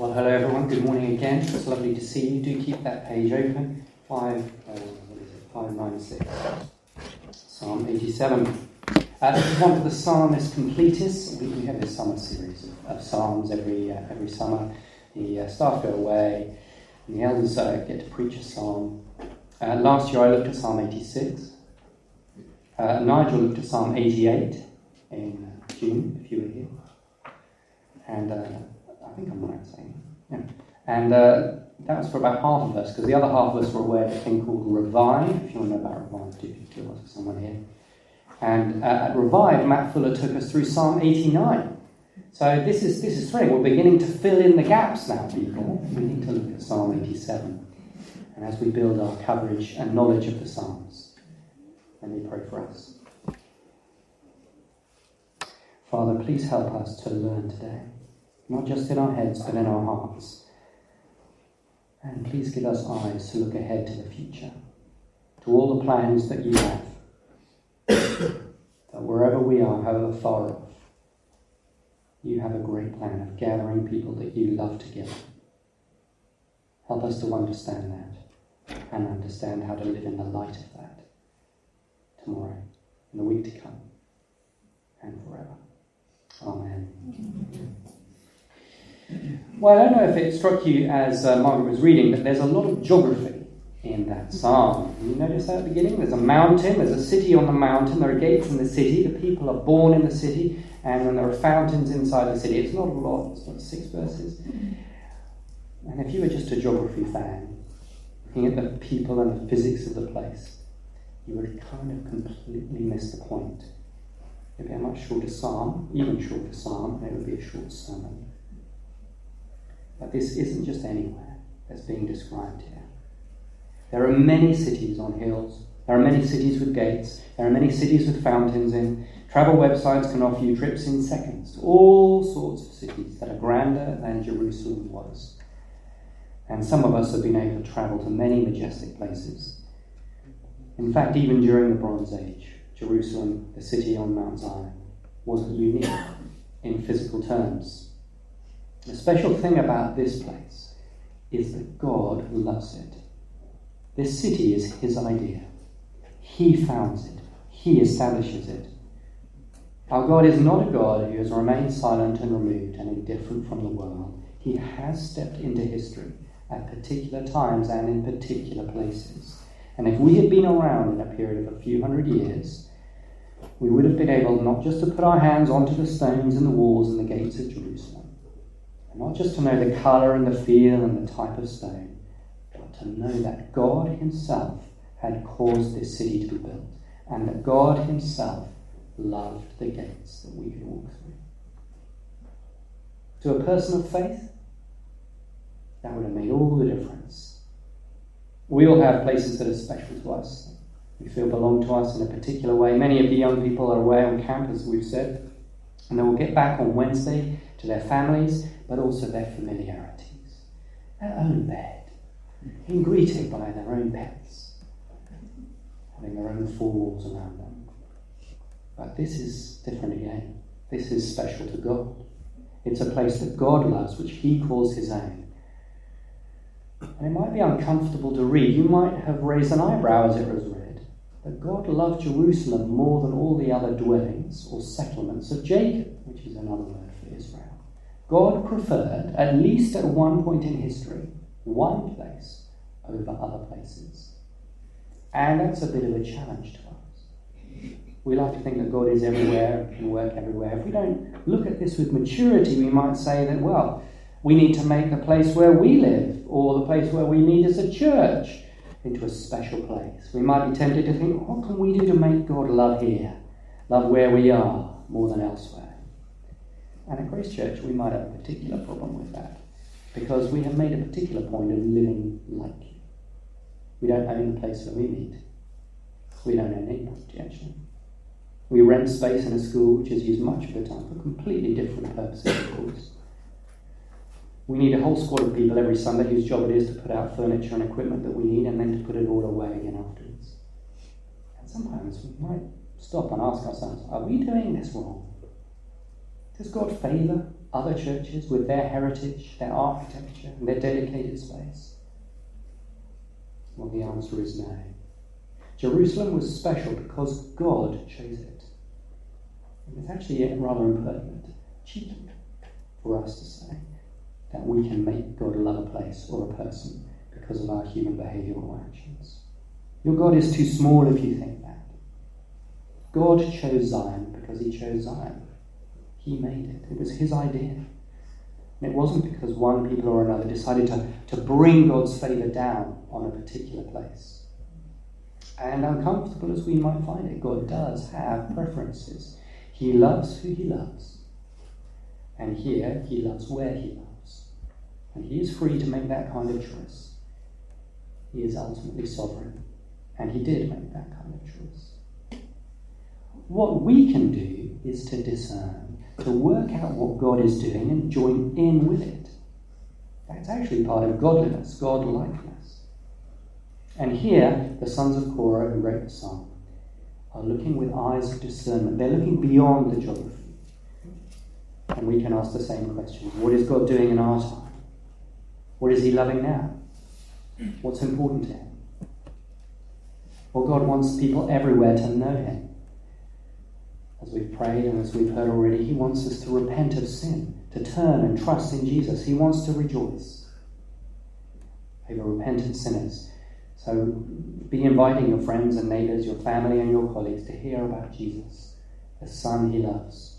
Well, hello everyone. Good morning again. It's lovely to see you. Do keep that page open. Five, uh, what is it? Five nine six. Psalm eighty-seven. Uh, this is one for the psalmist completists. We, we have this summer series of, of psalms every uh, every summer. The uh, staff go away, and the elders uh, get to preach a psalm. Uh, last year I looked at Psalm eighty-six. Uh, Nigel looked at Psalm eighty-eight in June, if you were here, and I think I'm right saying. Yeah. And uh, that was for about half of us, because the other half of us were aware of a thing called Revive. If you want to know about Revive, do you was someone here? And uh, at Revive, Matt Fuller took us through Psalm 89. So this is this is thrilling. We're beginning to fill in the gaps now, people. We need to look at Psalm 87. And as we build our coverage and knowledge of the Psalms, let me pray for us. Father, please help us to learn today not just in our heads, but in our hearts. And please give us eyes to look ahead to the future, to all the plans that you have. that wherever we are, however far off, you have a great plan of gathering people that you love together. Help us to understand that and understand how to live in the light of that tomorrow, in the week to come, and forever. Amen. Amen. Well, I don't know if it struck you as uh, Margaret was reading, but there's a lot of geography in that psalm. You notice that at the beginning? There's a mountain, there's a city on the mountain, there are gates in the city, the people are born in the city, and then there are fountains inside the city. It's not a lot, it's not six verses. And if you were just a geography fan, looking at the people and the physics of the place, you would kind of completely miss the point. It'd be a much shorter psalm, even shorter psalm, and it would be a short sermon. But this isn't just anywhere that's being described here. There are many cities on hills. There are many cities with gates. There are many cities with fountains in. Travel websites can offer you trips in seconds to all sorts of cities that are grander than Jerusalem was. And some of us have been able to travel to many majestic places. In fact, even during the Bronze Age, Jerusalem, the city on Mount Zion, wasn't unique in physical terms. The special thing about this place is that God loves it. This city is His idea. He founds it, He establishes it. Our God is not a God who has remained silent and removed and indifferent from the world. He has stepped into history at particular times and in particular places. And if we had been around in a period of a few hundred years, we would have been able not just to put our hands onto the stones and the walls and the gates of Jerusalem, not just to know the colour and the feel and the type of stone, but to know that God Himself had caused this city to be built, and that God Himself loved the gates that we could walk through. To a person of faith, that would have made all the difference. We all have places that are special to us. We feel belong to us in a particular way. Many of the young people are away on campus, we've said, and they will get back on Wednesday to their families but also their familiarities, their own bed, being greeted by their own pets, having their own four walls around them. But this is different again. This is special to God. It's a place that God loves, which He calls His own. And it might be uncomfortable to read. You might have raised an eyebrow as it was read. But God loved Jerusalem more than all the other dwellings or settlements of Jacob, which is another word for Israel. God preferred, at least at one point in history, one place over other places. And that's a bit of a challenge to us. We like to think that God is everywhere and can work everywhere. If we don't look at this with maturity, we might say that, well, we need to make the place where we live or the place where we meet as a church into a special place. We might be tempted to think, what can we do to make God love here, love where we are more than elsewhere? And at Grace Church, we might have a particular problem with that because we have made a particular point of living like you. We don't own the place where we meet. We don't own any property. We rent space in a school which is used much of the time for completely different purposes, of course. We need a whole squad of people every Sunday whose job it is to put out furniture and equipment that we need and then to put it all away again afterwards. And sometimes we might stop and ask ourselves, are we doing this wrong? Does God favour other churches with their heritage, their architecture, and their dedicated space? Well, the answer is no. Jerusalem was special because God chose it. it's actually rather impertinent, cheeky for us to say that we can make God love a place or a person because of our human behavioral actions. Your God is too small if you think that. God chose Zion because he chose Zion. He made it. It was his idea. And it wasn't because one people or another decided to, to bring God's favour down on a particular place. And uncomfortable as we might find it, God does have preferences. He loves who he loves. And here, he loves where he loves. And he is free to make that kind of choice. He is ultimately sovereign. And he did make that kind of choice. What we can do is to discern to work out what God is doing and join in with it. That's actually part of godliness, godlikeness. And here, the sons of Korah who wrote the psalm are looking with eyes of discernment. They're looking beyond the geography. And we can ask the same question What is God doing in our time? What is He loving now? What's important to Him? Well, God wants people everywhere to know Him as we've prayed and as we've heard already, He wants us to repent of sin, to turn and trust in Jesus. He wants to rejoice over repentant sinners. So be inviting your friends and neighbours, your family and your colleagues to hear about Jesus, the Son He loves.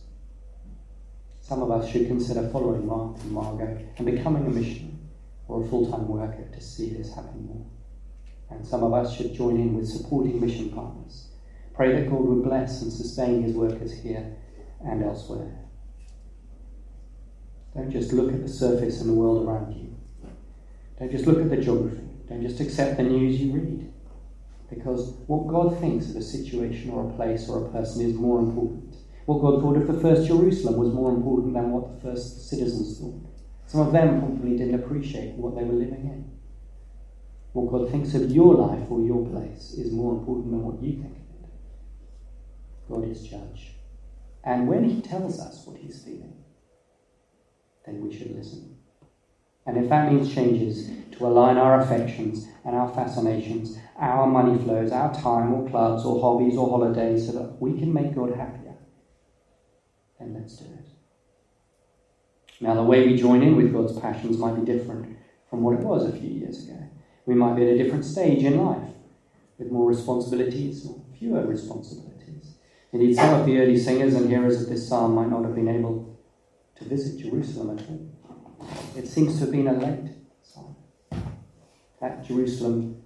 Some of us should consider following Mark and Margot and becoming a missionary or a full time worker to see this happen more. And some of us should join in with supporting mission partners Pray that God would bless and sustain his workers here and elsewhere. Don't just look at the surface and the world around you. Don't just look at the geography. Don't just accept the news you read. Because what God thinks of a situation or a place or a person is more important. What God thought of the first Jerusalem was more important than what the first citizens thought. Some of them probably didn't appreciate what they were living in. What God thinks of your life or your place is more important than what you think. God is judge. And when he tells us what he's feeling, then we should listen. And if that means changes to align our affections and our fascinations, our money flows, our time or clubs or hobbies or holidays so that we can make God happier, then let's do it. Now, the way we join in with God's passions might be different from what it was a few years ago. We might be at a different stage in life with more responsibilities or fewer responsibilities. Indeed, some of the early singers and hearers of this psalm might not have been able to visit Jerusalem at all. It seems to have been a late psalm. That Jerusalem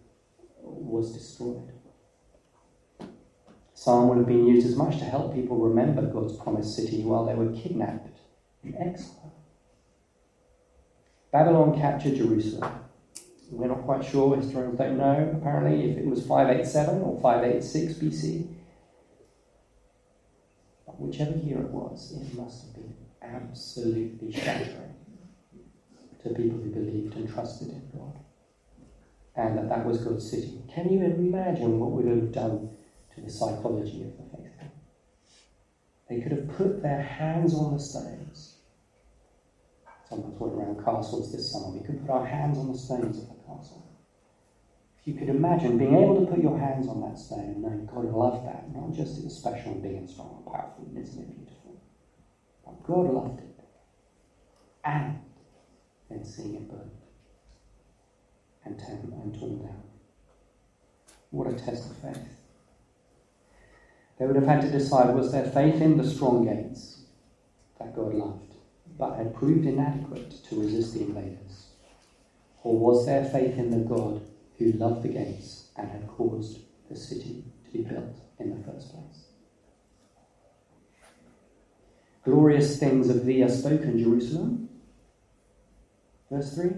was destroyed. Psalm would have been used as much to help people remember God's promised city while they were kidnapped in exile. Babylon captured Jerusalem. We're not quite sure, historians don't know, apparently, if it was 587 or 586 BC whichever year it was, it must have been absolutely shattering to people who believed and trusted in God. And that that was God's city. Can you imagine what would have done to the psychology of the faithful? They could have put their hands on the stones. Some of us went around castles this summer. We could put our hands on the stones you could imagine being able to put your hands on that stone and knowing God loved that, not just it was special and big and strong and powerful, and isn't it beautiful? But God loved it. And then seeing it burn and torn, and torn down. What a test of faith. They would have had to decide was their faith in the strong gates that God loved, but had proved inadequate to resist the invaders? Or was their faith in the God who loved the gates and had caused the city to be built in the first place. Glorious things of thee are spoken, Jerusalem. Verse 3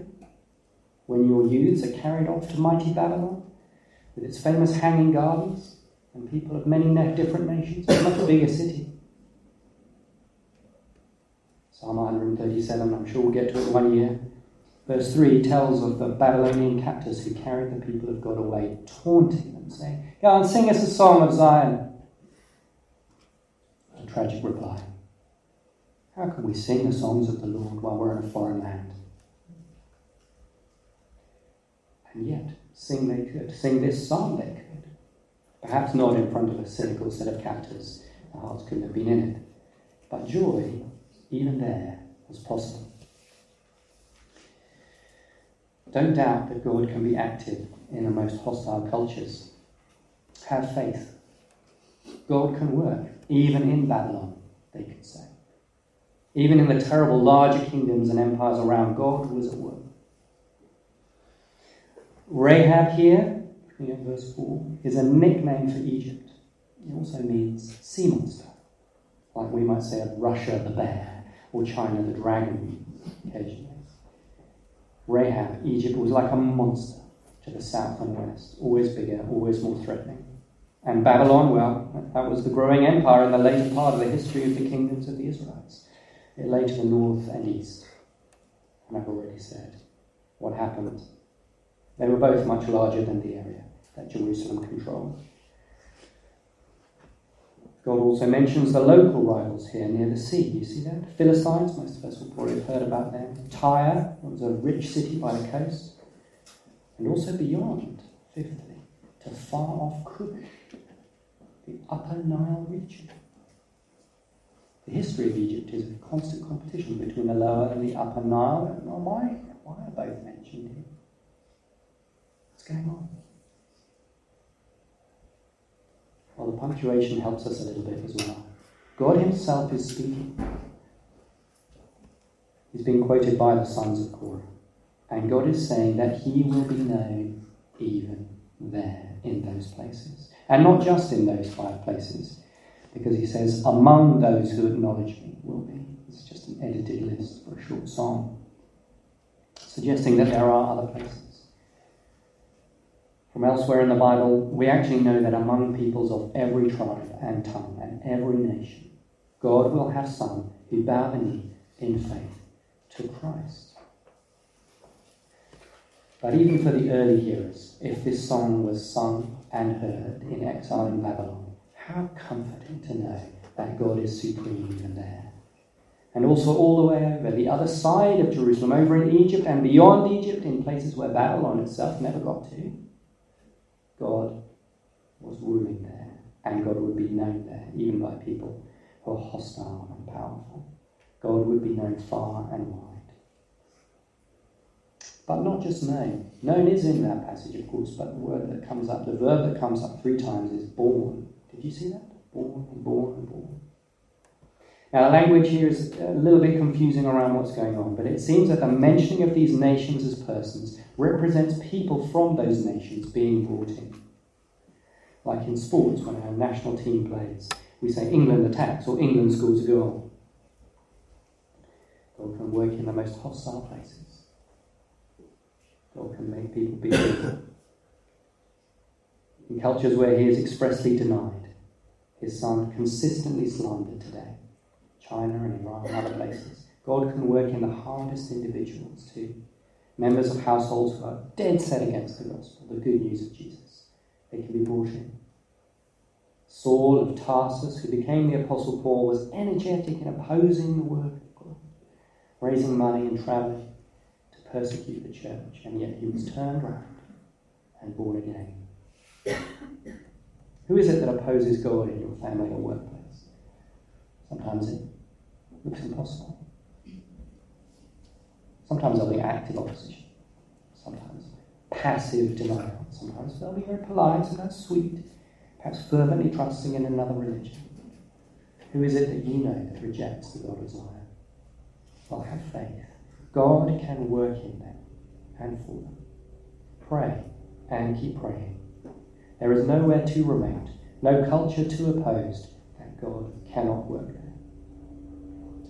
When your youths are carried off to mighty Babylon, with its famous hanging gardens and people of many different nations, a much bigger city. Psalm 137, I'm sure we'll get to it one year. Verse 3 tells of the Babylonian captors who carried the people of God away, taunting them, saying, Go and sing us a song of Zion. A tragic reply. How can we sing the songs of the Lord while we're in a foreign land? And yet, sing they could. Sing this song they could. Perhaps not in front of a cynical set of captors. Their hearts couldn't have been in it. But joy, even there, was possible. Don't doubt that God can be active in the most hostile cultures. Have faith. God can work, even in Babylon, they could say. Even in the terrible larger kingdoms and empires around, God was at work. Rahab here, verse 4, is a nickname for Egypt. It also means sea monster, like we might say of Russia the bear or China the dragon occasionally. Rahab, Egypt was like a monster to the south and west, always bigger, always more threatening. And Babylon, well, that was the growing empire in the later part of the history of the kingdoms of the Israelites. It lay to the north and east. And I've already said what happened. They were both much larger than the area that Jerusalem controlled. God also mentions the local rivals here near the sea. You see that? Philistines, most of us will probably have heard about them. Tyre that was a rich city by the coast. And also beyond, fifthly, to far off Cush, the Upper Nile region. The history of Egypt is a constant competition between the lower and the upper Nile. Why, why are both mentioned here? What's going on? Well, the punctuation helps us a little bit as well. God Himself is speaking. He's being quoted by the sons of Korah. And God is saying that He will be known even there in those places. And not just in those five places because he says, Among those who acknowledge me will be. It's just an edited list for a short song, suggesting that there are other places. From elsewhere in the Bible, we actually know that among peoples of every tribe and tongue and every nation, God will have some who bow the knee in faith to Christ. But even for the early hearers, if this song was sung and heard in exile in Babylon, how comforting to know that God is supreme even there. And also all the way over the other side of Jerusalem, over in Egypt and beyond Egypt, in places where Babylon itself never got to, God was ruling there, and God would be known there, even by people who are hostile and powerful. God would be known far and wide. But not just known. Known is in that passage, of course, but the word that comes up, the verb that comes up three times is born. Did you see that? Born and born and born. Now, the language here is a little bit confusing around what's going on, but it seems that the mentioning of these nations as persons represents people from those nations being brought in. Like in sports, when our national team plays, we say England attacks or England scores a goal. God can work in the most hostile places. God can make people be people. In cultures where he is expressly denied, his son consistently slandered today. China and Iran and other places. God can work in the hardest individuals too. Members of households who are dead set against the gospel, the good news of Jesus. They can be brought in. Saul of Tarsus, who became the Apostle Paul, was energetic in opposing the work of God, raising money and traveling to persecute the church, and yet he was turned around and born again. Who is it that opposes God in your family or workplace? Sometimes it looks impossible. Sometimes there'll be active opposition. Sometimes passive denial. Sometimes they'll be very polite, sometimes sweet, perhaps fervently trusting in another religion. Who is it that you know that rejects the God of Zion? Well, have faith. God can work in them and for them. Pray and keep praying. There is nowhere too remote, no culture too opposed that God cannot work.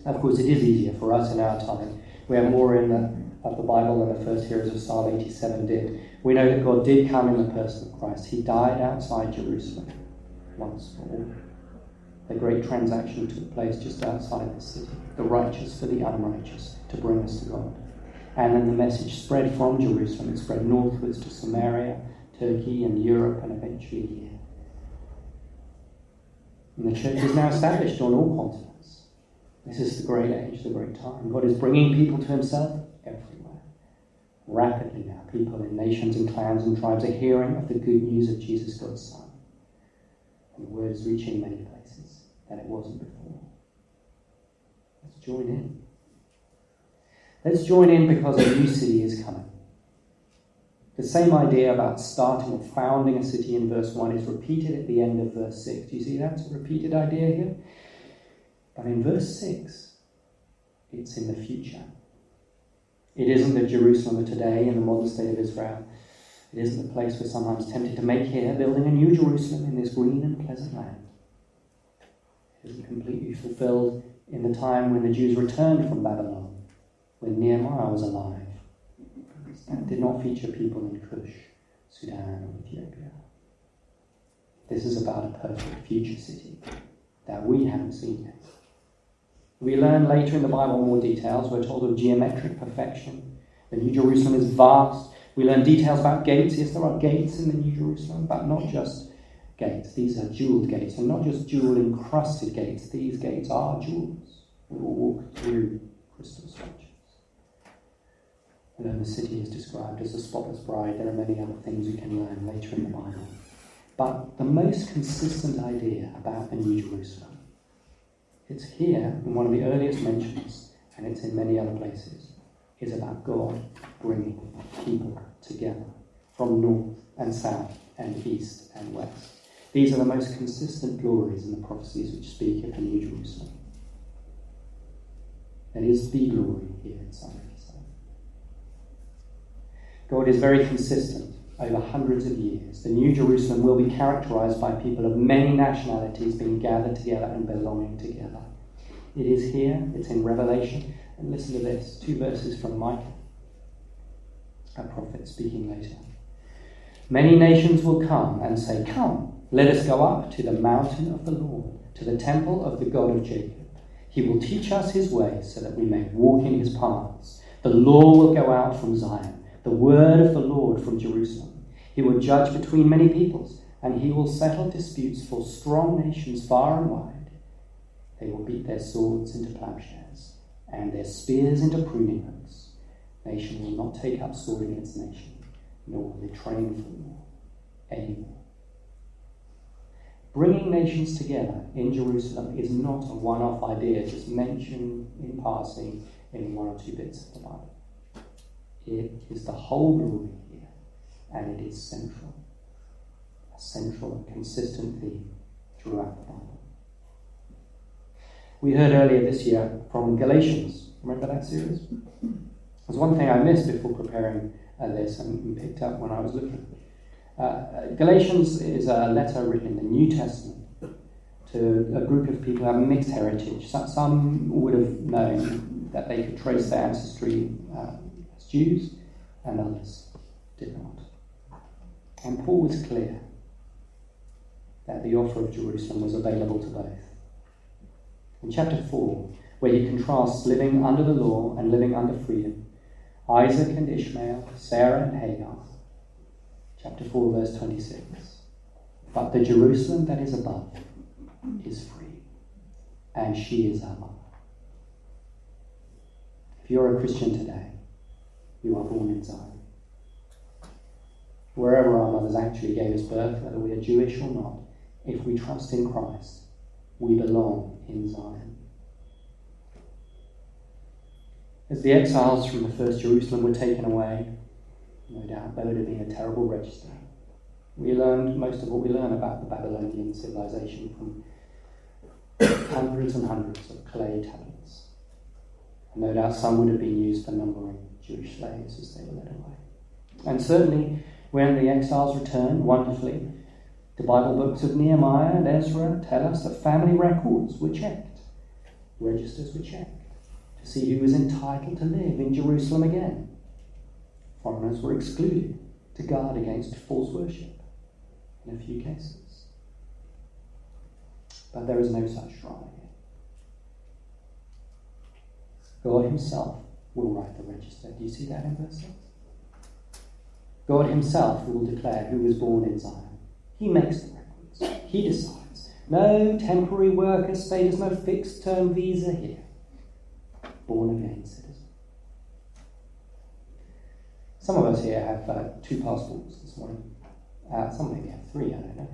Of course, it is easier for us in our time. We have more in the, of the Bible than the first hearers of Psalm 87 did. We know that God did come in the person of Christ. He died outside Jerusalem once for all. The great transaction took place just outside the city, the righteous for the unrighteous, to bring us to God. And then the message spread from Jerusalem. It spread northwards to Samaria Turkey and Europe and eventually here. And the church is now established on all continents. This is the great age, the great time. God is bringing people to Himself everywhere. Rapidly now, people in nations and clans and tribes are hearing of the good news of Jesus, God's Son. And the word is reaching many places that it wasn't before. Let's join in. Let's join in because a new city is coming. The same idea about starting or founding a city in verse 1 is repeated at the end of verse 6. Do you see that? A repeated idea here. But in verse 6, it's in the future. It isn't the Jerusalem of today in the modern state of Israel. It isn't the place we're sometimes tempted to make here, building a new Jerusalem in this green and pleasant land. It isn't completely fulfilled in the time when the Jews returned from Babylon, when Nehemiah was alive. And did not feature people in Cush, Sudan, or Ethiopia. This is about a perfect future city that we haven't seen yet. We learn later in the Bible more details. We're told of geometric perfection. The New Jerusalem is vast. We learn details about gates. Yes, there are gates in the New Jerusalem, but not just gates. These are jeweled gates, and not just jewel encrusted gates. These gates are jewels. We will walk through crystal structures. And then the city is described as a spotless bride. There are many other things we can learn later in the Bible. But the most consistent idea about the New Jerusalem it's here in one of the earliest mentions, and it's in many other places, is about God bringing people together from north and south and east and west. These are the most consistent glories in the prophecies which speak of the New Jerusalem. It is the glory here in Psalm God is very consistent over hundreds of years. The New Jerusalem will be characterized by people of many nationalities being gathered together and belonging together. It is here, it's in Revelation. And listen to this two verses from Micah, a prophet speaking later. Many nations will come and say, Come, let us go up to the mountain of the Lord, to the temple of the God of Jacob. He will teach us his ways so that we may walk in his paths. The law will go out from Zion, the word of the Lord from Jerusalem. He will judge between many peoples, and he will settle disputes for strong nations far and wide. They will beat their swords into plowshares and their spears into pruning hooks. Nation will not take up sword against nation, nor will they train for war anymore. Bringing nations together in Jerusalem is not a one off idea just mentioned in passing in one or two bits of the Bible. It is the whole glory here, and it is central, a central and consistent theme throughout the Bible. We heard earlier this year from Galatians. Remember that series? There's one thing I missed before preparing uh, this and picked up when I was looking. Uh, Galatians is a letter written in the New Testament to a group of people who have mixed heritage. Some would have known that they could trace their ancestry uh, Jews, and others did not. And Paul was clear that the offer of Jerusalem was available to both in chapter 4, where he contrasts living under the law and living under freedom, Isaac and Ishmael, Sarah and Hagar. Chapter 4, verse 26. But the Jerusalem that is above is free, and she is our mother. If you're a Christian today, you are born in Zion. Wherever our mothers actually gave us birth, whether we are Jewish or not, if we trust in Christ, we belong in Zion. As the exiles from the first Jerusalem were taken away, no doubt have been a terrible register. We learned most of what we learn about the Babylonian civilization from hundreds and hundreds of clay tablets. And no doubt some would have been used for numbering Jewish slaves as they were led away. And certainly, when the exiles returned, wonderfully, the Bible books of Nehemiah and Ezra tell us that family records were checked, registers were checked to see who was entitled to live in Jerusalem again. Foreigners were excluded to guard against false worship in a few cases. But there is no such drama here. God Himself will write the register. Do you see that in verse 6? God Himself will declare who was born in Zion. He makes the records. He decides. No temporary worker status, no fixed term visa here. born again citizen. Some of us here have uh, two passports this morning. Uh, some maybe have three, I don't know.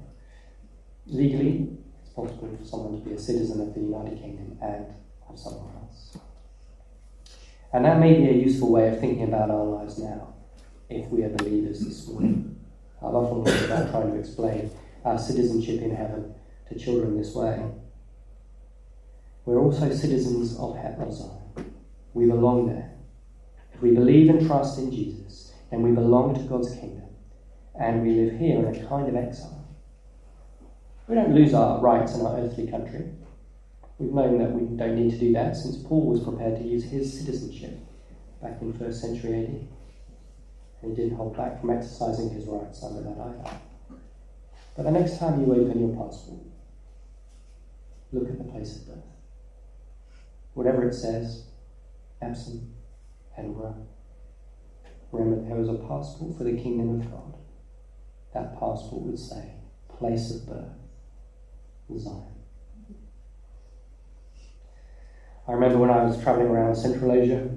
Legally, it's possible for someone to be a citizen of the United Kingdom and of somewhere else. And that may be a useful way of thinking about our lives now, if we are believers this morning. I've often thought about trying to explain our citizenship in heaven to children this way. We're also citizens of heaven, Zion. We belong there. If we believe and trust in Jesus, then we belong to God's kingdom, and we live here in a kind of exile. We don't lose our rights in our earthly country. We've known that we don't need to do that since Paul was prepared to use his citizenship back in first century AD. And he didn't hold back from exercising his rights under that either. But the next time you open your passport, look at the place of birth. Whatever it says, Epsom, Edinburgh, remember there was a passport for the kingdom of God. That passport would say, place of birth, Zion. I remember when I was travelling around Central Asia,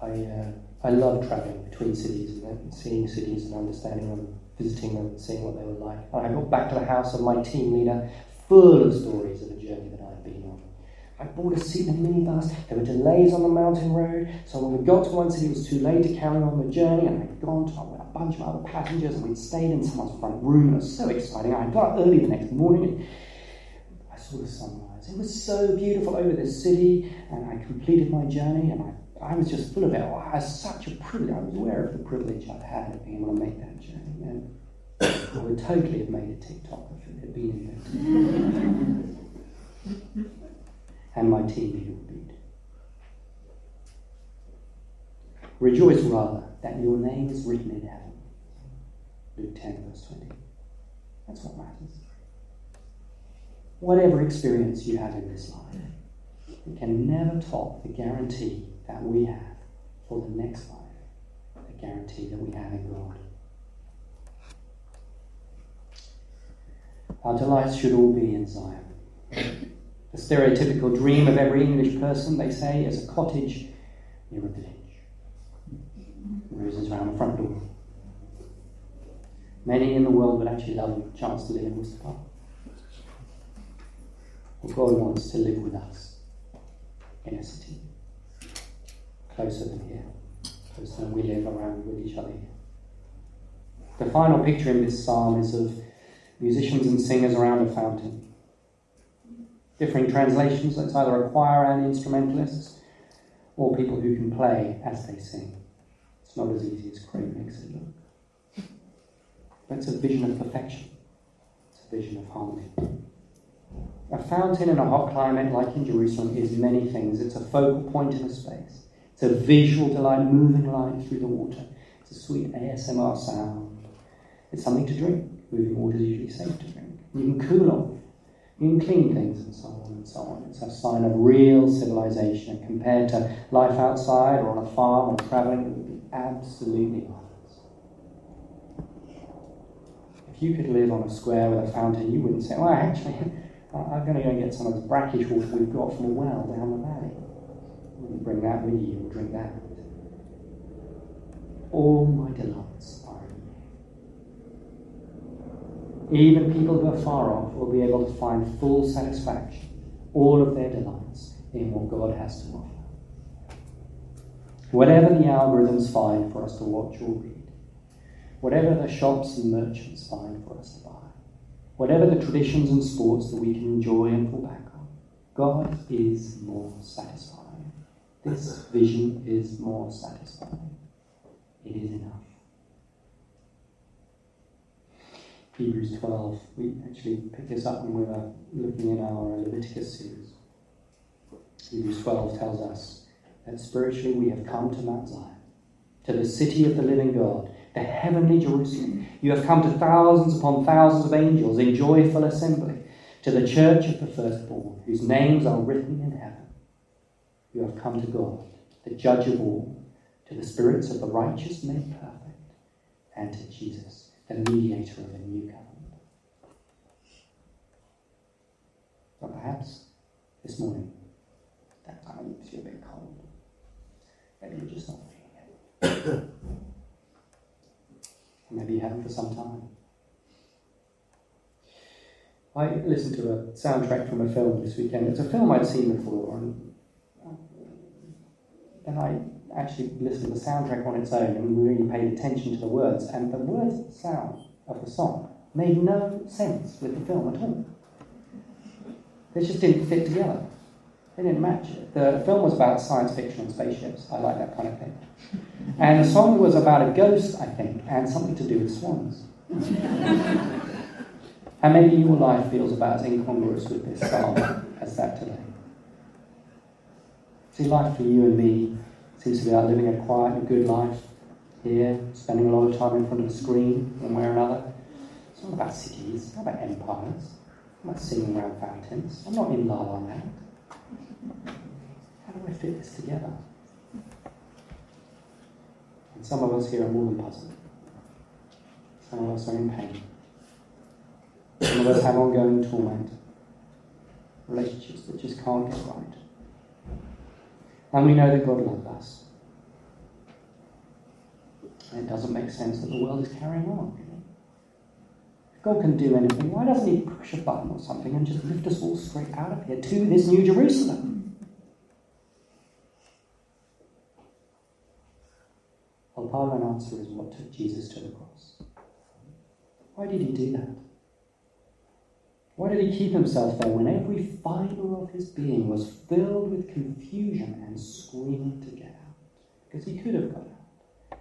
I, uh, I loved travelling between cities and seeing cities and understanding them, visiting them, seeing what they were like. And I got back to the house of my team leader full of stories of the journey that I'd been on. I bought a seat in the minibus. There were delays on the mountain road. So when we got to one city, it was too late to carry on the journey. And I'd gone to with a bunch of other passengers and we'd stayed in someone's front room. It was so exciting. I got up early the next morning and I saw the sunrise. It was so beautiful over this city. And I completed my journey and I, I was just full of it. Oh, I was such a privilege. I was aware of the privilege I'd had of being able to make that journey. And I would totally have made a TikTok if it had been invented and my team leader would be. Rejoice rather that your name is written in heaven. Luke 10, verse 20. That's what matters. Whatever experience you have in this life, it can never top the guarantee that we have for the next life, the guarantee that we have in God. Our delights should all be in Zion. The stereotypical dream of every English person, they say, is a cottage near a village. Roses around the front door. Many in the world would actually love a chance to live in. But God wants to live with us in a city, closer than here, closer than we live around with each other here. The final picture in this psalm is of musicians and singers around a fountain differing translations. That's either a choir and instrumentalists, or people who can play as they sing. It's not as easy as Craig makes it look. But it's a vision of perfection. It's a vision of harmony. A fountain in a hot climate like in Jerusalem is many things. It's a focal point in a space. It's a visual delight, moving light through the water. It's a sweet ASMR sound. It's something to drink. Moving water is usually safe to drink. You can cool off you can clean things and so on and so on. It's a sign of real civilization. Compared to life outside or on a farm or traveling, it would be absolutely you could live on a square with a fountain, you wouldn't say, well, actually, I'm going to go and get some of this brackish water we've got from a well down the valley. Wouldn't bring that with you or drink that. All my delights are in you. Even people who are far off will be able to find full satisfaction, all of their delights in what God has to offer. Whatever the algorithms find for us to watch or read, whatever the shops and merchants find for us to buy, whatever the traditions and sports that we can enjoy and fall back on, God is more satisfying. This vision is more satisfying. It is enough. Hebrews 12. We actually picked this up when we were looking in our Leviticus series. Hebrews 12 tells us that spiritually we have come to Mount Zion, to the city of the living God, the heavenly Jerusalem. You have come to thousands upon thousands of angels in joyful assembly, to the church of the firstborn, whose names are written in heaven. You have come to God, the judge of all, to the spirits of the righteous made perfect, and to Jesus the mediator of a new covenant. But perhaps this morning That of leaves you a bit cold. Maybe you're just not feeling it. maybe you haven't for some time. I listened to a soundtrack from a film this weekend. It's a film I'd seen before, and uh, then I actually listened to the soundtrack on its own and really paid attention to the words. And the words sound of the song made no sense with the film at all. They just didn't fit together. They didn't match it. The film was about science fiction and spaceships. I like that kind of thing. And the song was about a ghost, I think, and something to do with swans. and maybe your life feels about as incongruous with this song as that today. See, life for you and me seems to be about living a quiet and good life here, spending a lot of time in front of a screen, one way or another. It's not about cities, it's not about empires. I'm not singing around fountains. I'm not in La La Land. How do I fit this together? Some of us here are more than puzzled. Some of us are in pain. Some of us have ongoing torment. Relationships that just can't get right. And we know that God loves us. And it doesn't make sense that the world is carrying on. God can do anything, why doesn't He push a button or something and just lift us all straight out of here to this new Jerusalem? Of an answer is what took Jesus to the cross. Why did He do that? Why did he keep himself there when every fibre of his being was filled with confusion and screaming to get out? Because he could have got out.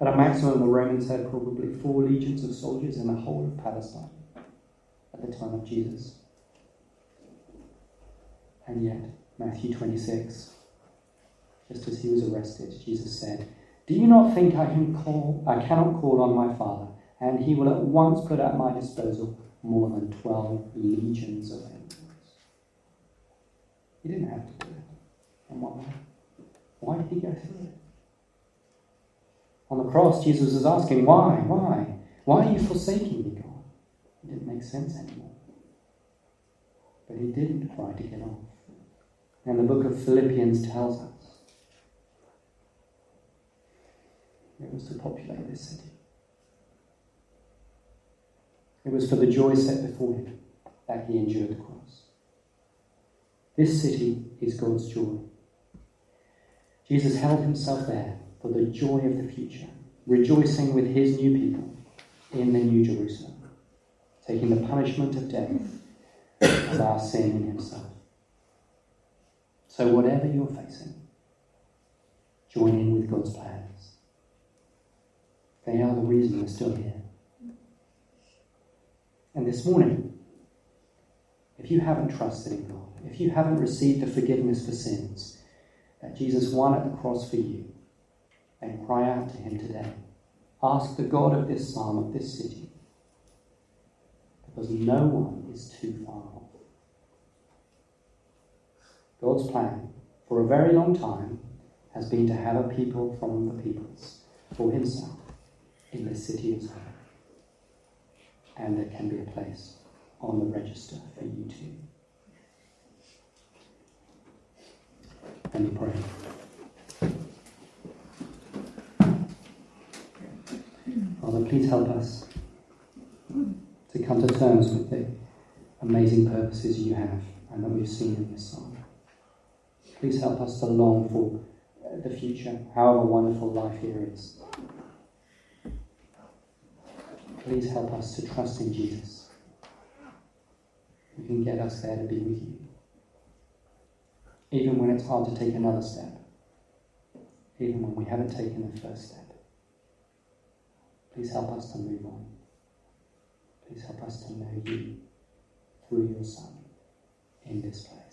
At a maximum, the Romans had probably four legions of soldiers in the whole of Palestine at the time of Jesus. And yet, Matthew 26, just as he was arrested, Jesus said, Do you not think I can call I cannot call on my Father? and he will at once put at my disposal more than 12 legions of angels. He didn't have to do it. And why? Why did he go through it? On the cross, Jesus was asking, Why? Why? Why are you forsaking me, God? It didn't make sense anymore. But he didn't try to get off. And the book of Philippians tells us it was to populate this city. It was for the joy set before him that he endured the cross. This city is God's joy. Jesus held himself there for the joy of the future, rejoicing with his new people in the New Jerusalem, taking the punishment of death of our sin in himself. So, whatever you're facing, join in with God's plans. They are the reason we're still here. And this morning, if you haven't trusted in God, if you haven't received the forgiveness for sins that Jesus won at the cross for you, then cry out to Him today. Ask the God of this psalm, of this city, because no one is too far off. God's plan for a very long time has been to have a people from the peoples for Himself in this city of Zion and there can be a place on the register for you too. Me pray. Father, please help us to come to terms with the amazing purposes you have and that we've seen in this song. Please help us to long for the future, however wonderful life here is. Please help us to trust in Jesus. You can get us there to be with you. Even when it's hard to take another step. Even when we haven't taken the first step. Please help us to move on. Please help us to know you through your Son in this place.